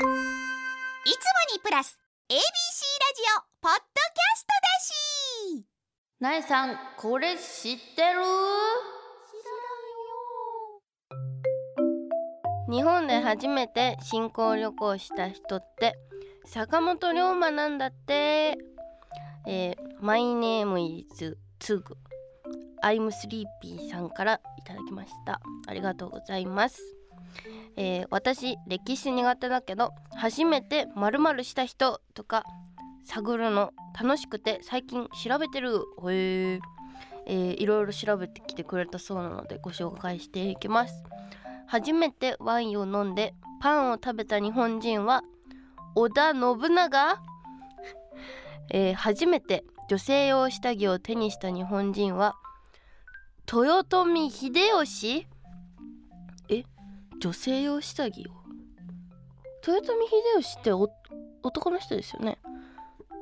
いつもにプラス ABC ラジオポッドキャストだし。なえさんこれ知ってる？日本で初めて新婚旅行した人って坂本龍馬なんだって。えー、マイネームイズツグアイムスリーピーさんからいただきました。ありがとうございますえー、私歴史苦手だけど初めて〇〇した人とか探るの楽しくて最近調べてる。へええー、いろいろ調べてきてくれたそうなのでご紹介していきます。初めてワインを飲んでパンを食べた日本人は織田信長、えー、初めて女性用下着を手にした日本人は豊臣秀吉？女性用下着を。豊臣秀吉って男の人ですよね。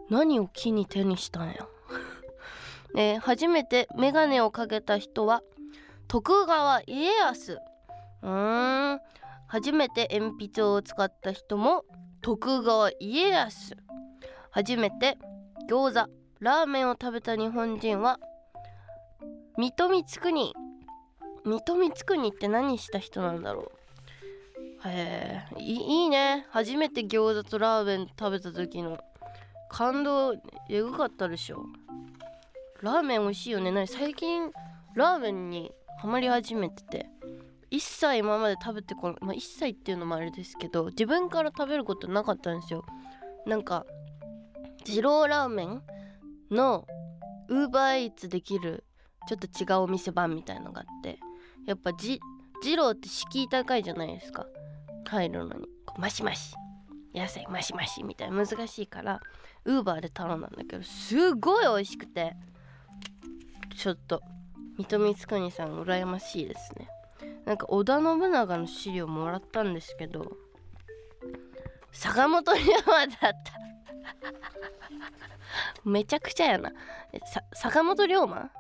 何を機に手にしたんや、え、初めて眼鏡をかけた人は徳川家康。うーん。初めて鉛筆を使った人も徳川家康。初めて餃子ラーメンを食べた日本人は水戸光圀。水戸光圀って何した人なんだろう。へえ。いいね。初めて餃子とラーメン食べた時の。感動えぐかったでしょ。ラーメン美味しいよね。何最近ラーメンにハマり始めてて。一切今まで食べてこないまあ一切っていうのもあれですけど自分から食べることなかったんですよ。なんか二郎ラーメンのウーバーイーツできるちょっと違うお店番みたいのがあって。やっぱじ二郎って敷居高いじゃないですか。入るのにマシマシ野菜マシマシみたいな難しいからウーバーで頼んだんだけどすごい美味しくてちょっと水戸光圀さん羨ましいですね。なんか織田信長の資料もらったんですけど坂本龍馬だった。めちゃくちゃやな。坂本龍馬？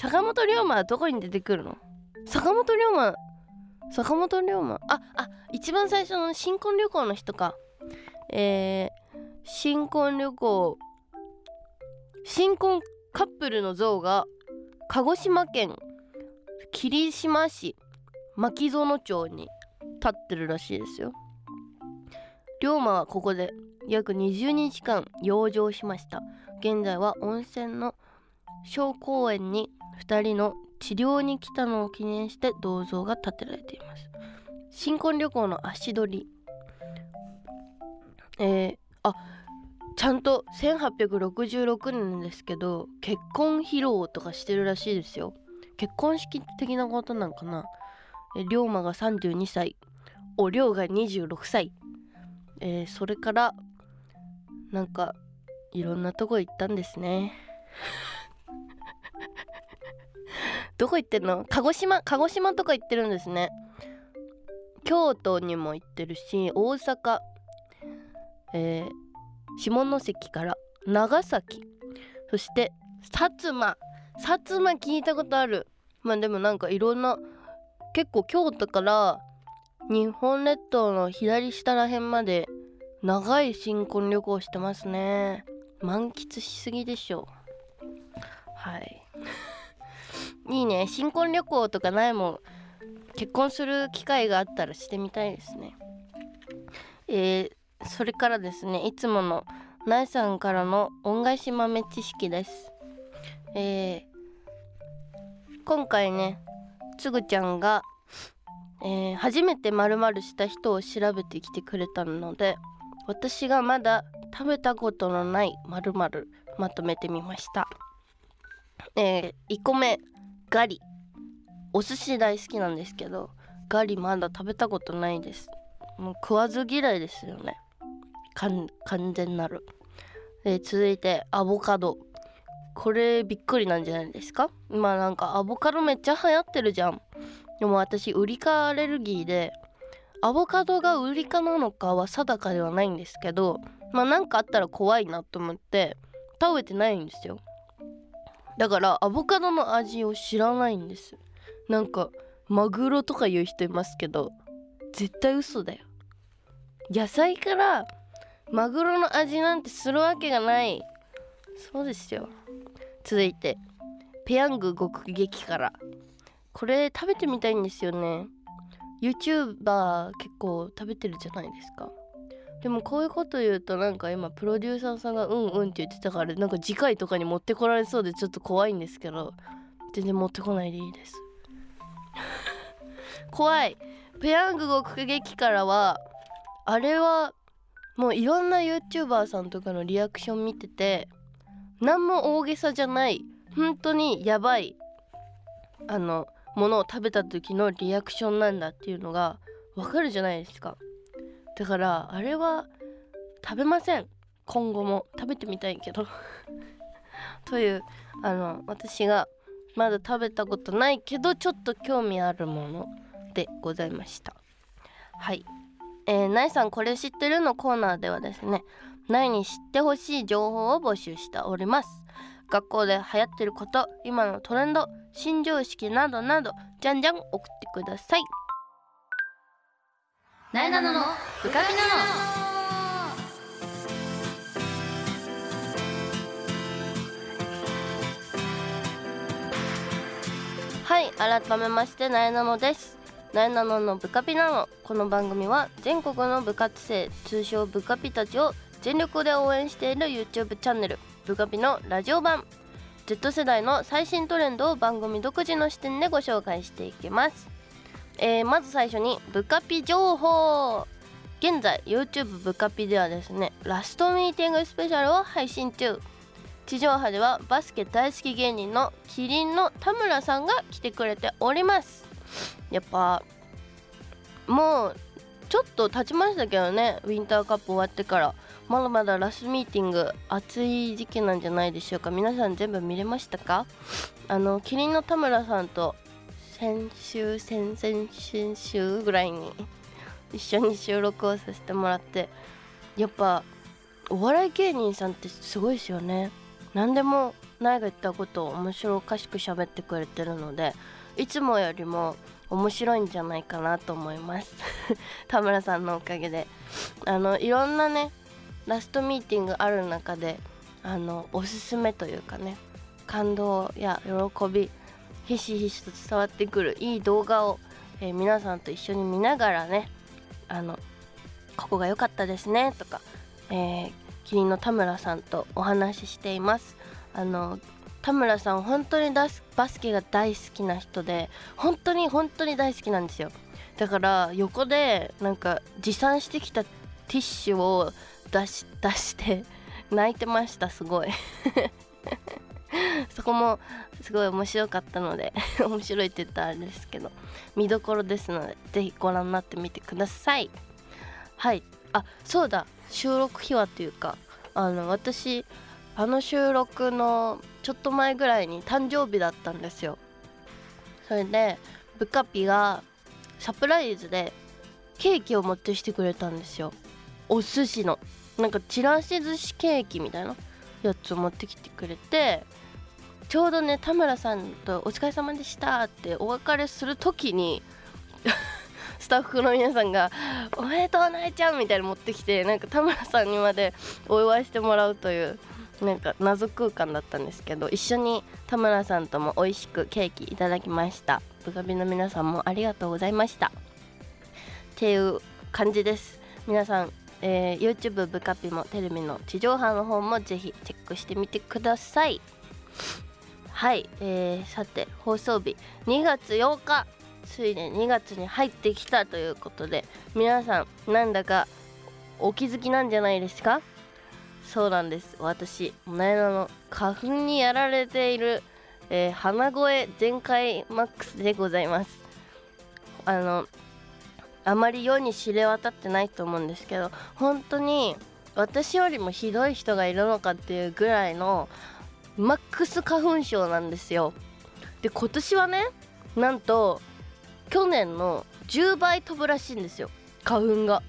坂本龍馬はどこに出てくるの？坂本龍馬坂本龍馬。ああ一番最初の新婚旅行の人か。えー、新婚旅行。新婚カップルの像が鹿児島県霧島市牧園町に立ってるらしいですよ。龍馬はここで約20日間養生しました。現在は温泉の小公園に2人の治療に来たのを記念して銅像が建てられています。新婚旅行の足取り。えー、あちゃんと1866年ですけど結婚披露とかしてるらしいですよ。結婚式的なことなんかな。え龍馬が32歳。お龍が26歳。えー、それからなんかいろんなとこ行ったんですね。どこ行ってんの？鹿児島？鹿児島とか行ってるんですね。京都にも行ってるし大阪。えー、下関から長崎。そして薩摩。薩摩聞いたことある。まあでもなんかいろんな結構京都から日本列島の左下らへんまで長い新婚旅行してますね。満喫しすぎでしょ。はい。いいね新婚旅行とかないもん。結婚する機会があったらしてみたいですね。えー、それからですねいつものなえさんからの恩返し豆知識です。えー、今回ねつぐちゃんが、えー、初めてまるした人を調べてきてくれたので私がまだ食べたことのないまるまとめてみました。えー、1個目。ガリ。お寿司大好きなんですけどガリまだ食べたことないです。もう食わず嫌いですよね。完全なる。で続いてアボカド。これびっくりなんじゃないですか？今なんかアボカドめっちゃ流行ってるじゃん。でも私ウリ科アレルギーでアボカドがウリ科なのかは定かではないんですけどまあなんかあったら怖いなと思って食べてないんですよ。だからアボカドの味を知らないんです。なんかマグロとか言う人いますけど絶対嘘だよ。野菜からマグロの味なんてするわけがない。そうですよ。続いてペヤング極激辛。これ食べてみたいんですよね。YouTuber 結構食べてるじゃないですか。でもこういうこと言うとなんか今プロデューサーさんがうんうんって言ってたからなんか次回とかに持ってこられそうでちょっと怖いんですけど。全然持ってこないでいいです。怖い。ペヤング極激辛はあれはもういろんな YouTuber さんとかのリアクション見てて何も大げさじゃない本当にやばいあのものを食べた時のリアクションなんだっていうのがわかるじゃないですか。だからあれは食べません。今後も。食べてみたいけど。というあの私がまだ食べたことないけどちょっと興味あるものでございました。はい。えー、ナイさんこれ知ってるのコーナーではですねナイに知ってほしい情報を募集しております。学校で流行ってること今のトレンド新常識などなどじゃんじゃん送ってください。なえなののブカピナはい改めましてなえなのです。なえなののブカピなのこの番組は全国の部活生通称ブカピたちを全力で応援している YouTube チャンネルブカピのラジオ版。Z 世代の最新トレンドを番組独自の視点でご紹介していきます。えー、まず最初にブカピ情報。現在 YouTube ブカピではですねラストミーティングスペシャルを配信中。地上波ではバスケ大好き芸人のキリンの田村さんが来てくれております。やっぱもうちょっと経ちましたけどねウィンターカップ終わってから。まだまだラストミーティング暑い時期なんじゃないでしょうか。皆さん全部見れましたか？あのキリンの田村さんと先週先々先週ぐらいに一緒に収録をさせてもらってやっぱお笑い芸人さんってすごいですよね。何でも苗が言ったことを面白おかしく喋ってくれてるのでいつもよりも面白いんじゃないかなと思います。田村さんのおかげで。あのいろんなねラストミーティングある中であのおすすめというかね感動や喜びひしひしと伝わってくるいい動画を、えー、皆さんと一緒に見ながらねあのここが良かったですねとか、えー、キリンの田村さんとお話ししています。あの田村さん本当にバスケが大好きな人で本当に本当に大好きなんですよ。だから横でなんか持参してきたティッシュを出し出して泣いてましたすごい。そこもすごい面白かったので 面白いって言ったらあれですけど見どころですので是非ご覧になってみてください。はい。あそうだ。収録秘話というかあの私あの収録のちょっと前ぐらいに誕生日だったんですよ。それでブカピがサプライズでケーキを持ってきてくれたんですよ。お寿司の。なんかちらし寿司ケーキみたいなやつを持ってきてくれてちょうどね田村さんと「お疲れ様でした」ってお別れする時に スタッフの皆さんが「おめでとうなえちゃん」みたいな持ってきてなんか田村さんにまでお祝いしてもらうというなんか謎空間だったんですけど一緒に田村さんとも美味しくケーキいただきました。ブカビの皆さんもありがとうございました。っていう感じです。皆さんえー、YouTube ブカピもテレビの地上波の方もぜひチェックしてみてください。はい、えー、さて放送日。2月8日。ついに2月に入ってきたということで皆さんなんだかお気づきなんじゃないですか？そうなんです。私なえなの花粉にやられている、えー、鼻声全開マックスでございます。あのあまり世に知れ渡ってないと思うんですけど本当に私よりもひどい人がいるのかっていうぐらいのマックス花粉症なんですよ。で今年はねなんと去年の10倍飛ぶらしいんですよ。花粉が。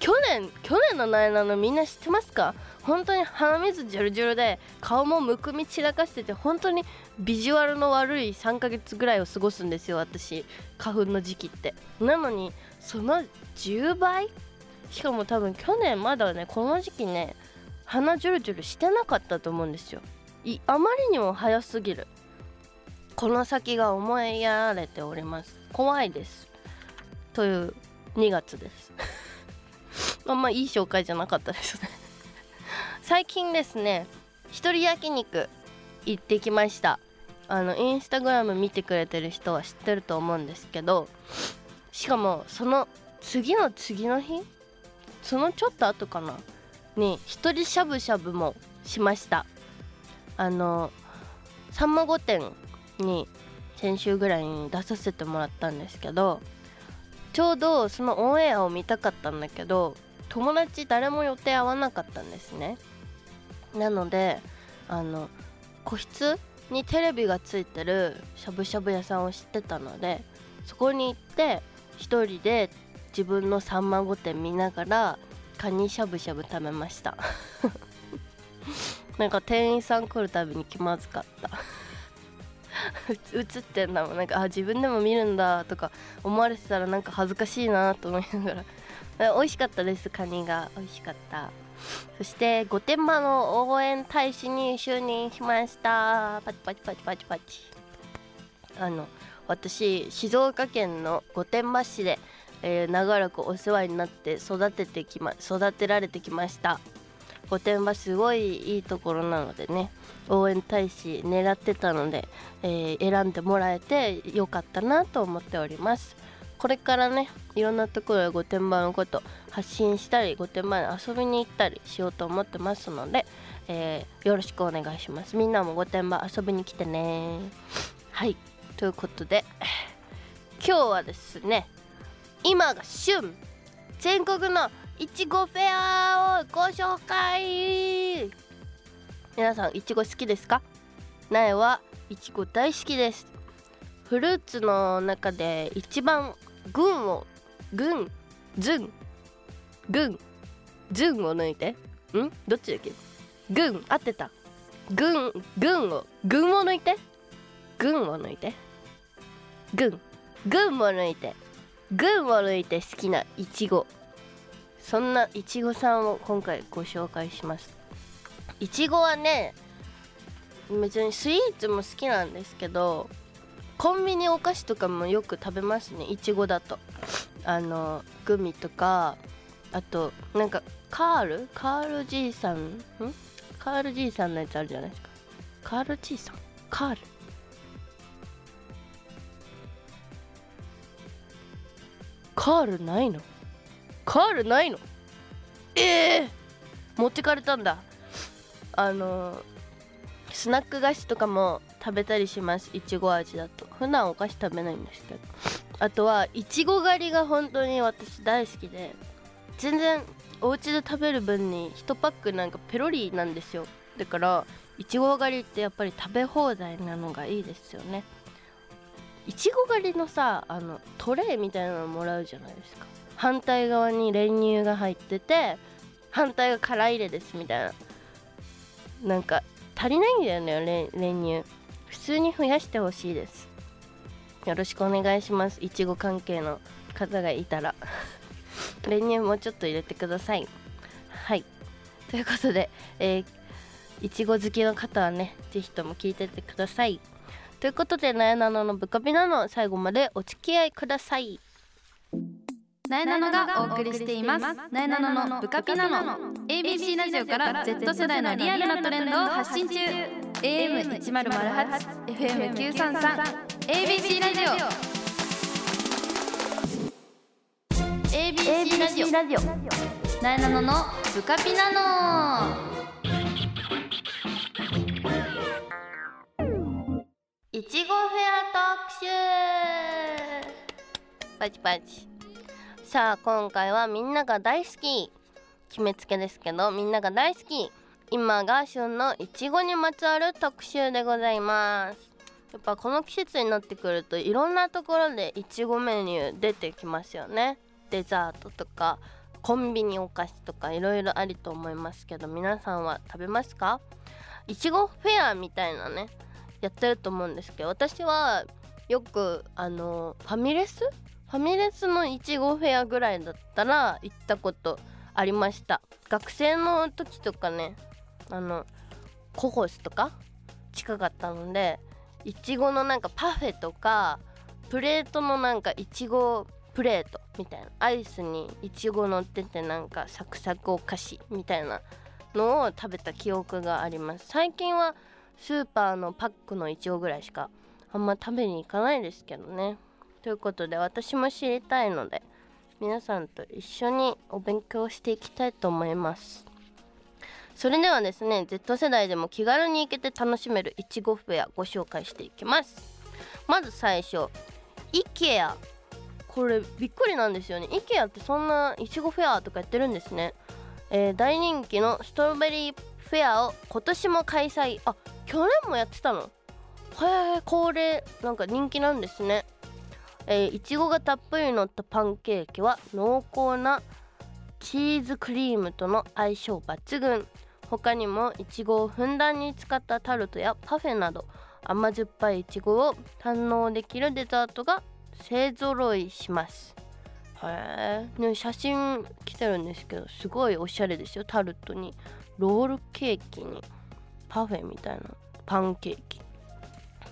去年去年のナイナのみんな知ってますか？本当に鼻水ジュルジュルで顔もむくみ散らかしてて本当にビジュアルの悪い3ヶ月ぐらいを過ごすんですよ私。花粉の時期って。なのにその10倍？しかも多分去年まだねこの時期ね鼻ジュルジュルしてなかったと思うんですよ。あまりにも早すぎる。この先が思いやられております。怖いです。という2月です。あんまいい紹介じゃなかったですね。最近ですね一人焼肉行ってきました。あのインスタグラム見てくれてる人は知ってると思うんですけどしかもその次の次の日そのちょっと後かなに一人しゃぶしゃぶもしました。あの「さんま御殿」に先週ぐらいに出させてもらったんですけどちょうどそのオンエアを見たかったんだけど友達誰も予定合わなかったんですね。なのであの個室にテレビがついてるしゃぶしゃぶ屋さんを知ってたのでそこに行って一人で自分のさんま御殿見ながらカニしゃぶしゃぶ食べました。なんか店員さん来るたびに気まずかった。映ってんだもん。なんかあ自分でも見るんだとか思われてたらなんか恥ずかしいなと思いながら。美味しかったです。カニが。美味しかった。そして御殿場の応援大使に就任しました。パチパチパチパチパチ。あの私静岡県の御殿場市で、えー、長らくお世話になって育ててきま育てられてきました。御殿場すごいいいところなのでね応援大使狙ってたので、えー、選んでもらえてよかったなと思っております。これからねいろんなところで御殿場のこと発信したり御殿場に遊びに行ったりしようと思ってますので、えー、よろしくお願いします。みんなも御殿場遊びに来てね。はい。ということで今日はですね今が旬。全国のいちごフェアをご紹介。皆さんいちご好きですか？苗はいちご大好きです。フルーツの中で一番群を群ずん群ずんを抜いて。ん？どっちだっけ？群合ってた。群群を群を抜いて。群を抜いて。群群を抜いて。群を抜いて好きないちごそんないちごさんを今回ご紹介します。いちごはね別にスイーツも好きなんですけどコンビニお菓子とかもよく食べますねいちごだと。あのグミとかあとなんかカール？カールじいさん？ん？カールじいさんのやつあるじゃないですか。カールじいさん？カール？カールないの？カールないの？ええー、持ってかれたんだ。あのスナック菓子とかも食べたりします。いちご味だと。普段お菓子食べないんですけど。あとはいちご狩りが本当に私大好きで全然お家で食べる分に1パックなんかペロリなんですよ。だからいちご狩りってやっぱり食べ放題なのがいいですよね。いちご狩りのさあのトレイみたいなのもらうじゃないですか。反対側に練乳が入ってて反対が辛入れですみたいな。なんか足りないんだよね練乳。普通に増やしてほしいです。よろしくお願いしますいちご関係の方がいたら。練乳もうちょっと入れてください。はい。ということでえー、いちご好きの方はね是非とも聞いてってください。ということでなやなののブカビナの最後までお付き合いください。なえなのがお送りしています。なえなののブカピナの。ABC ラジオから Z 世代のリアルなトレンドを発信中。AM1008 FM933 ABC ラジオ。ABC ラジオ。ラジオ。なえなののブカピナのいちごフェア特集。パチパチ。さあ今回はみんなが大好き決めつけですけどみんなが大好き今が旬のいちごにまつわる特集でございます。やっぱこの季節になってくるといろんなところでいちごメニュー出てきますよね。デザートとかコンビニお菓子とかいろいろありと思いますけど皆さんは食べますか？いちごフェアみたいなね。やってると思うんですけど私はよくあのファミレス？ファミレスのいちごフェアぐらいだったら行ったことありました。学生の時とかねあのコホスとか？近かったのでいちごのなんかパフェとかプレートのなんかいちごプレートみたいなアイスにいちご乗っててなんかサクサクお菓子みたいなのを食べた記憶があります。最近はスーパーのパックのいちごぐらいしかあんま食べに行かないですけどね。ということで私も知りたいので皆さんと一緒にお勉強していきたいと思います。それではですね Z 世代でも気軽に行けて楽しめるいちごフェアご紹介していきます。まず最初 IKEA これびっくりなんですよね。IKEA ってそんないちごフェアとかやってるんですね、えー大人気のストロベリーフェアを今年も開催。あ去年もやってたの？へえ恒例なんか人気なんですね。えーいちごがたっぷり乗ったパンケーキは濃厚なチーズクリームとの相性抜群。他にもいちごをふんだんに使ったタルトやパフェなど甘酸っぱいいちごを堪能できるデザートが勢ぞろいします。へえ、ね、写真来てるんですけどすごいおしゃれですよタルトに。ロールケーキにパフェみたいなパンケーキ。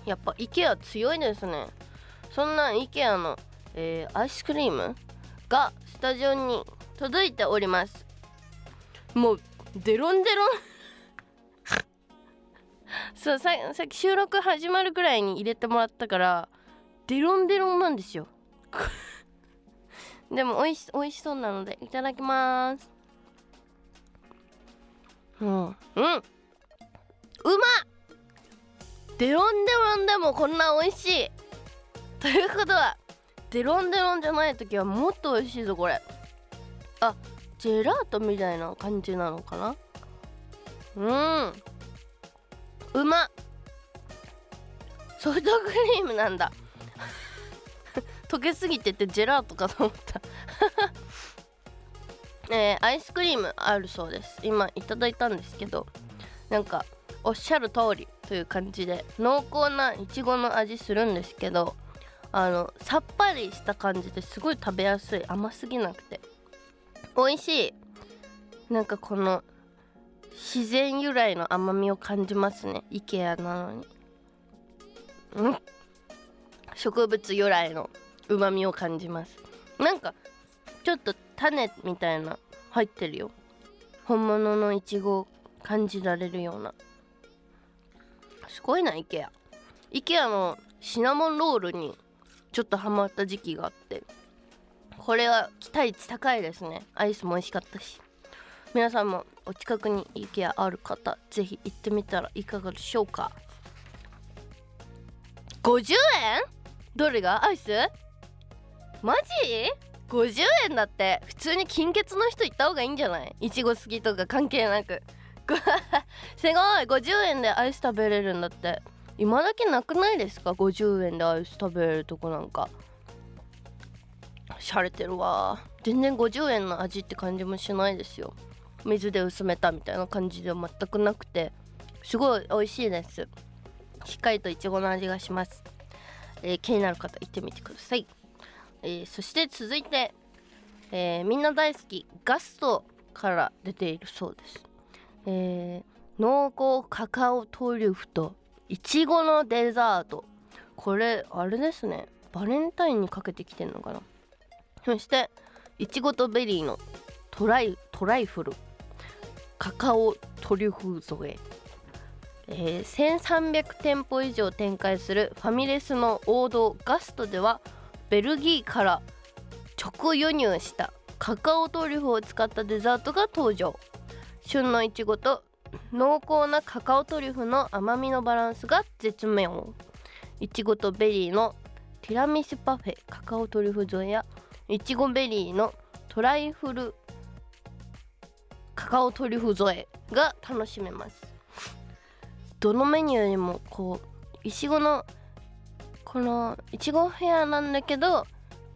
やっぱ IKEA 強いですね。そんな IKEA の、えーアイスクリームがスタジオに届いております。もうデロンデロン。そうささっき収録始まるぐらいに入れてもらったからデロンデロンなんですよ。でも美味し美味しそうなのでいただきます。うん。うまデロンデロンでもこんな美味しい。ということはデロンデロンじゃない時はもっと美味しいぞこれ。あジェラートみたいな感じなのかな。うん。うまソフトクリームなんだ。溶けすぎててジェラートかと思った。えーアイスクリームあるそうです。今いただいたんですけどなんかおっしゃる通りという感じで濃厚ないちごの味するんですけどあのさっぱりした感じですごい食べやすい甘すぎなくて。美味しい。なんかこの自然由来の甘みを感じますね。IKEA なのに。うん。植物由来のうまみを感じます。なんかちょっと種みたいな入ってるよ。本物のいちごを感じられるような。すごいな IKEA IKEA のシナモンロールにちょっとハマった時期があって。これは期待値高いですね。アイスも美味しかったし。皆さんもお近くに IKEA ある方ぜひ行ってみたらいかがでしょうか。50円？どれが？アイス？マジ？?50 円だって普通に金欠の人行った方がいいんじゃない？いちご好きとか関係なく。すごい50円でアイス食べれるんだって。今だけなくないですか？50円でアイス食べれるとこなんか。しゃれてるわ。全然50円の味って感じもしないですよ。水で薄めたみたいな感じでは全くなくて。すごい美味しいです。しっかりといちごの味がします、えー気になる方行ってみてください、えーそして続いて、えーみんな大好きガストから出ているそうです、えー濃厚カカオトリュフといちごのデザート。これあれですね。バレンタインにかけてきてんのかな。そしていちごとベリーのトライトライフル。カカオトリュフ添え。えー1300店舗以上展開するファミレスの王道ガストではベルギーから直輸入したカカオトリュフを使ったデザートが登場。旬のいちごと濃厚なカカオトリュフの甘みのバランスが絶妙。いちごとベリーのティラミスパフェカカオトリュフ添えやいちごベリーのトライフルカカオトリュフ添えが楽しめます。どのメニューにもこういちごのこのいちごフェアなんだけど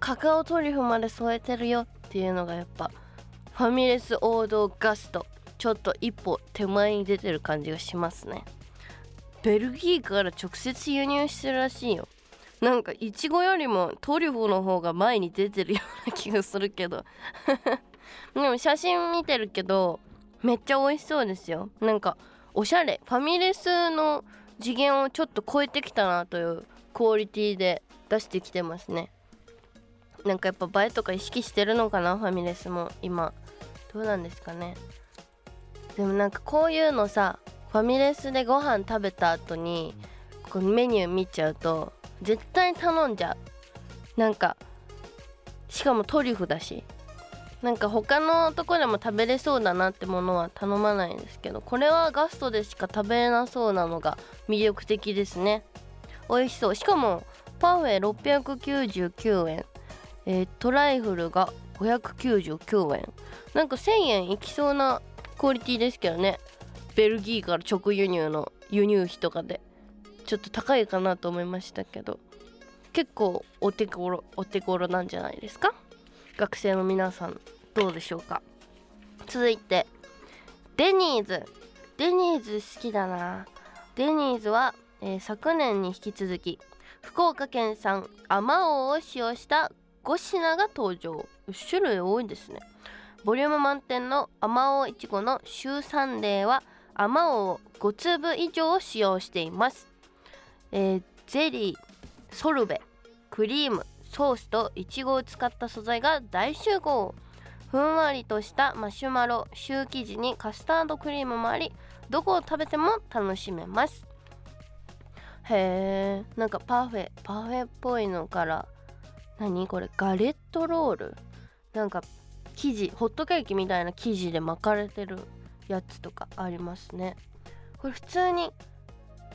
カカオトリュフまで添えてるよっていうのがやっぱファミレス王道ガスト。ちょっと一歩手前に出てる感じがしますね。ベルギーから直接輸入してるらしいよ。なんかいちごよりもトリュフの方が前に出てるような気がするけど。でも写真見てるけどめっちゃ美味しそうですよ。なんかおしゃれ。ファミレスの次元をちょっと超えてきたなというクオリティで出してきてますね。なんかやっぱ映えとか意識してるのかな？ファミレスも。今。どうなんですかね？でもなんかこういうのさファミレスでご飯食べた後にこのメニュー見ちゃうと絶対頼んじゃう。なんかしかもトリュフだし。なんか他のとこでも食べれそうだなってものは頼まないんですけどこれはガストでしか食べれなそうなのが魅力的ですね。美味しそう。しかもパフェ699円、えートライフルが599円。なんか1000円いきそうなクオリティですけどね。ベルギーから直輸入の輸入費とかで。ちょっと高いかなと思いましたけど。結構お手頃お手頃なんじゃないですか？学生の皆さんどうでしょうか？続いてデニーズ。デニーズ好きだな。デニーズは、えー昨年に引き続き福岡県産あまおうを使用した5品が登場。種類多いですね。ボリューム満点のあまおういちごの週3例はあまおうを5粒以上使用しています、えーゼリーソルベクリームソースといちごを使った素材が大集合。ふんわりとしたマシュマロシュー生地にカスタードクリームもありどこを食べても楽しめます。へえんかパフェパフェっぽいのから何これ？ガレットロール？なんか生地ホットケーキみたいな生地で巻かれてるやつとかありますね。これ普通に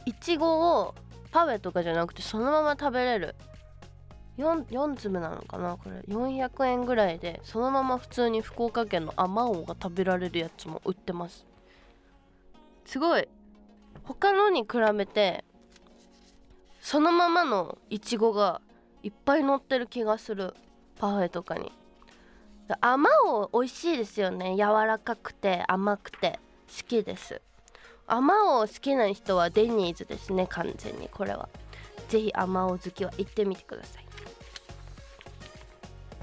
いちごをパフェとかじゃなくてそのまま食べれる。4, 4粒なのかな？これ。400円ぐらいでそのまま普通に福岡県のあまおうが食べられるやつも売ってます。すごい。他のに比べてそのままのいちごがいっぱい乗ってる気がするパフェとかに。あまおう美味しいですよね。柔らかくて甘くて好きです。あまおう好きな人はデニーズですね完全に。これは。ぜひあまお好きは行ってみてください。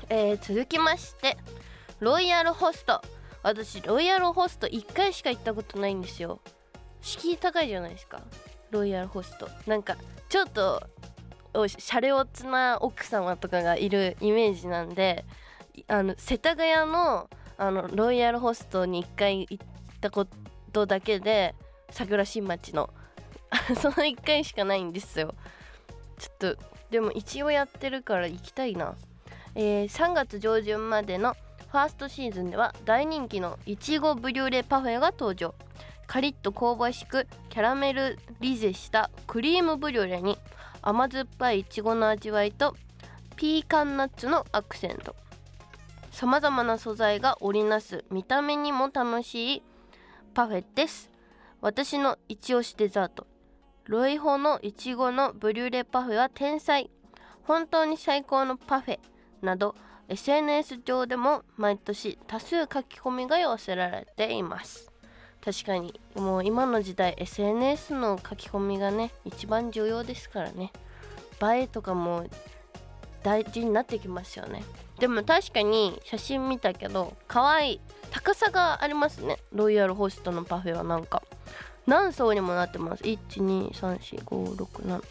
えー続きましてロイヤルホスト。私ロイヤルホスト1回しか行ったことないんですよ。敷居高いじゃないですか。ロイヤルホスト。なんかちょっとおしゃれおつな奥様とかがいるイメージなんであの世田谷のあのロイヤルホストに1回行ったことだけで桜新町の その1回しかないんですよ。ちょっとでも一応やってるから行きたいな、えー3月上旬までのファーストシーズンでは大人気のいちごブリュレパフェが登場。カリッと香ばしくキャラメルリゼしたクリームブリュレに甘酸っぱいいちごの味わいとピーカンナッツのアクセント。さまざまな素材が織りなす見た目にも楽しいパフェです。私の一押しデザート。ロイホのいちごのブリュレパフェは天才。本当に最高のパフェなど SNS 上でも毎年多数書き込みが寄せられています。確かに。もう今の時代 SNS の書き込みがね一番重要ですからね。映えとかも大事になってきますよね。でも確かに写真見たけど可愛い高さがありますね。ロイヤルホストのパフェはなんか。何層にもなってます。1234567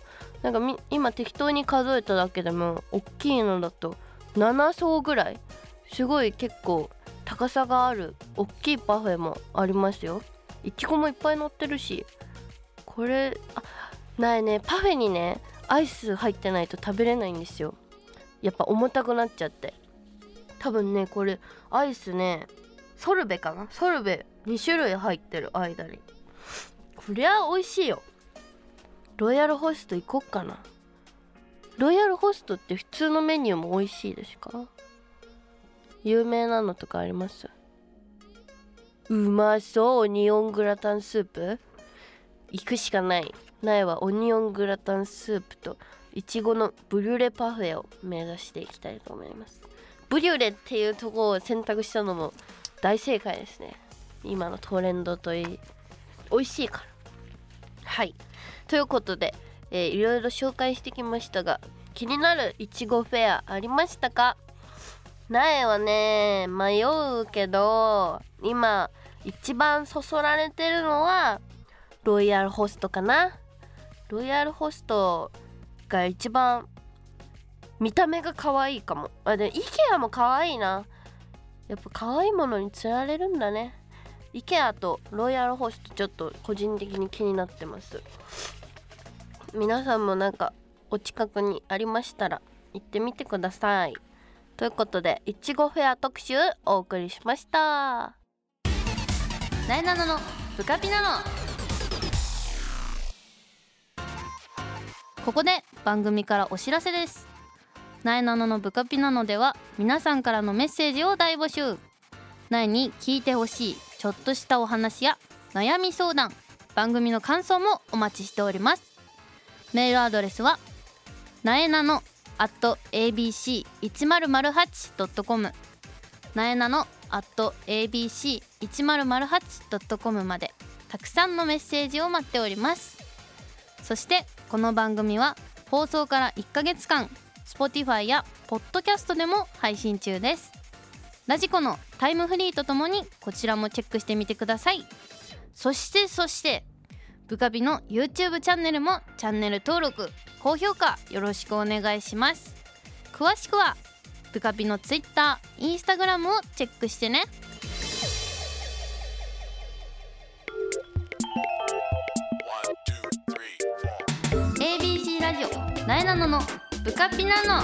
なんかみ今適当に数えただけでも大きいのだと7層ぐらい。すごい結構高さがある大きいパフェもありますよ。いちごもいっぱい乗ってるしこれあないね。パフェにねアイス入ってないと食べれないんですよ。やっぱ重たくなっちゃって。多分ねこれアイスねソルベかな？ソルベ2種類入ってる間に。こりゃ美味しいよ。ロイヤルホスト行こっかな。ロイヤルホストって普通のメニューも美味しいですか？有名なのとかあります？うまそう。オニオングラタンスープ？行くしかない。ないはオニオングラタンスープといちごのブリュレパフェを目指していきたいと思います。ブリュレっていうとこを選択したのも大正解ですね。今のトレンドといい。美味しいから。はい。ということで、えーいろいろ紹介してきましたが気になるいちごフェアありましたか？苗はね迷うけど今一番そそられてるのはロイヤルホストかな。ロイヤルホストが一番見た目が可愛いかも。あで IKEA も可愛いな。やっぱ可愛いものに釣られるんだね。IKEA とロイヤルホストちょっと個人的に気になってます。皆さんもなんかお近くにありましたら行ってみてください。ということでいちごフェア特集お送りしました。なえなののブカピナの。ここで番組からお知らせです。なえなののブカピナのでは皆さんからのメッセージを大募集。なえに聞いてほしいちょっとしたお話や悩み相談番組の感想もお待ちしております。メールアドレスはなえなの at abc1008.com なえなの at abc1008.com まで。たくさんのメッセージを待っております。そしてこの番組は放送から1ヶ月間 Spotify や Podcast でも配信中です。ラジコのタイムフリーとともにこちらもチェックしてみてください。そしてそしてブカビの YouTube チャンネルもチャンネル登録高評価よろしくお願いします。詳しくはブカビの Twitter、Instagram をチェックしてね。ABC ラジオなえなののブカピナの。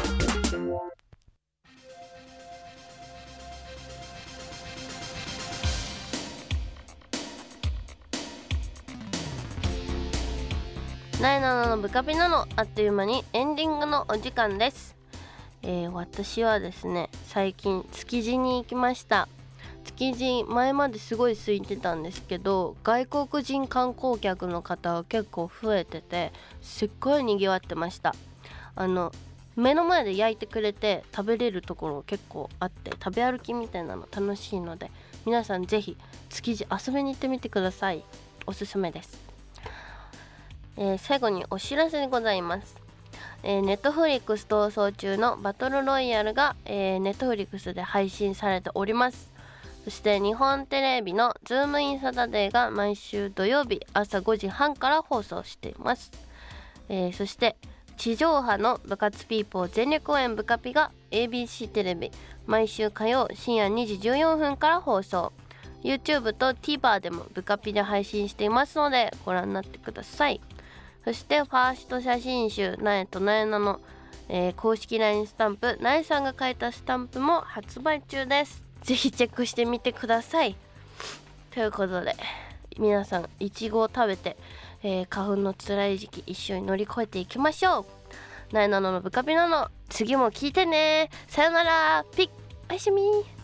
なえなののブカピナのあっという間にエンディングのお時間です、えー私はですね最近築地に行きました。築地前まですごい空いてたんですけど外国人観光客の方が結構増えててすっごいにぎわってました。あの目の前で焼いてくれて食べれるところ結構あって食べ歩きみたいなの楽しいので皆さんぜひ築地遊びに行ってみてください。おすすめです。えー最後にお知らせでございます。えー、ネットフリックス逃走中のバトルロイヤルが、えー、ネットフリックスで配信されております。そして日本テレビのズームイン!!サタデーが毎週土曜日朝5時半から放送しています。えーそして地上波の部活ピーポー全力応援部カピが ABC テレビ毎週火曜深夜2時14分から放送 YouTube と TVer でも部カピで配信していますのでご覧になってくださいそしてファースト写真集「なえとなえなの」えー公式 LINE スタンプなえさんが書いたスタンプも発売中です。ぜひチェックしてみてください。ということで皆さんいちごを食べて、えー花粉の辛い時期一緒に乗り越えていきましょう。なえなののブカピナの次も聞いてね。さよなら。ピッ。おやすみ。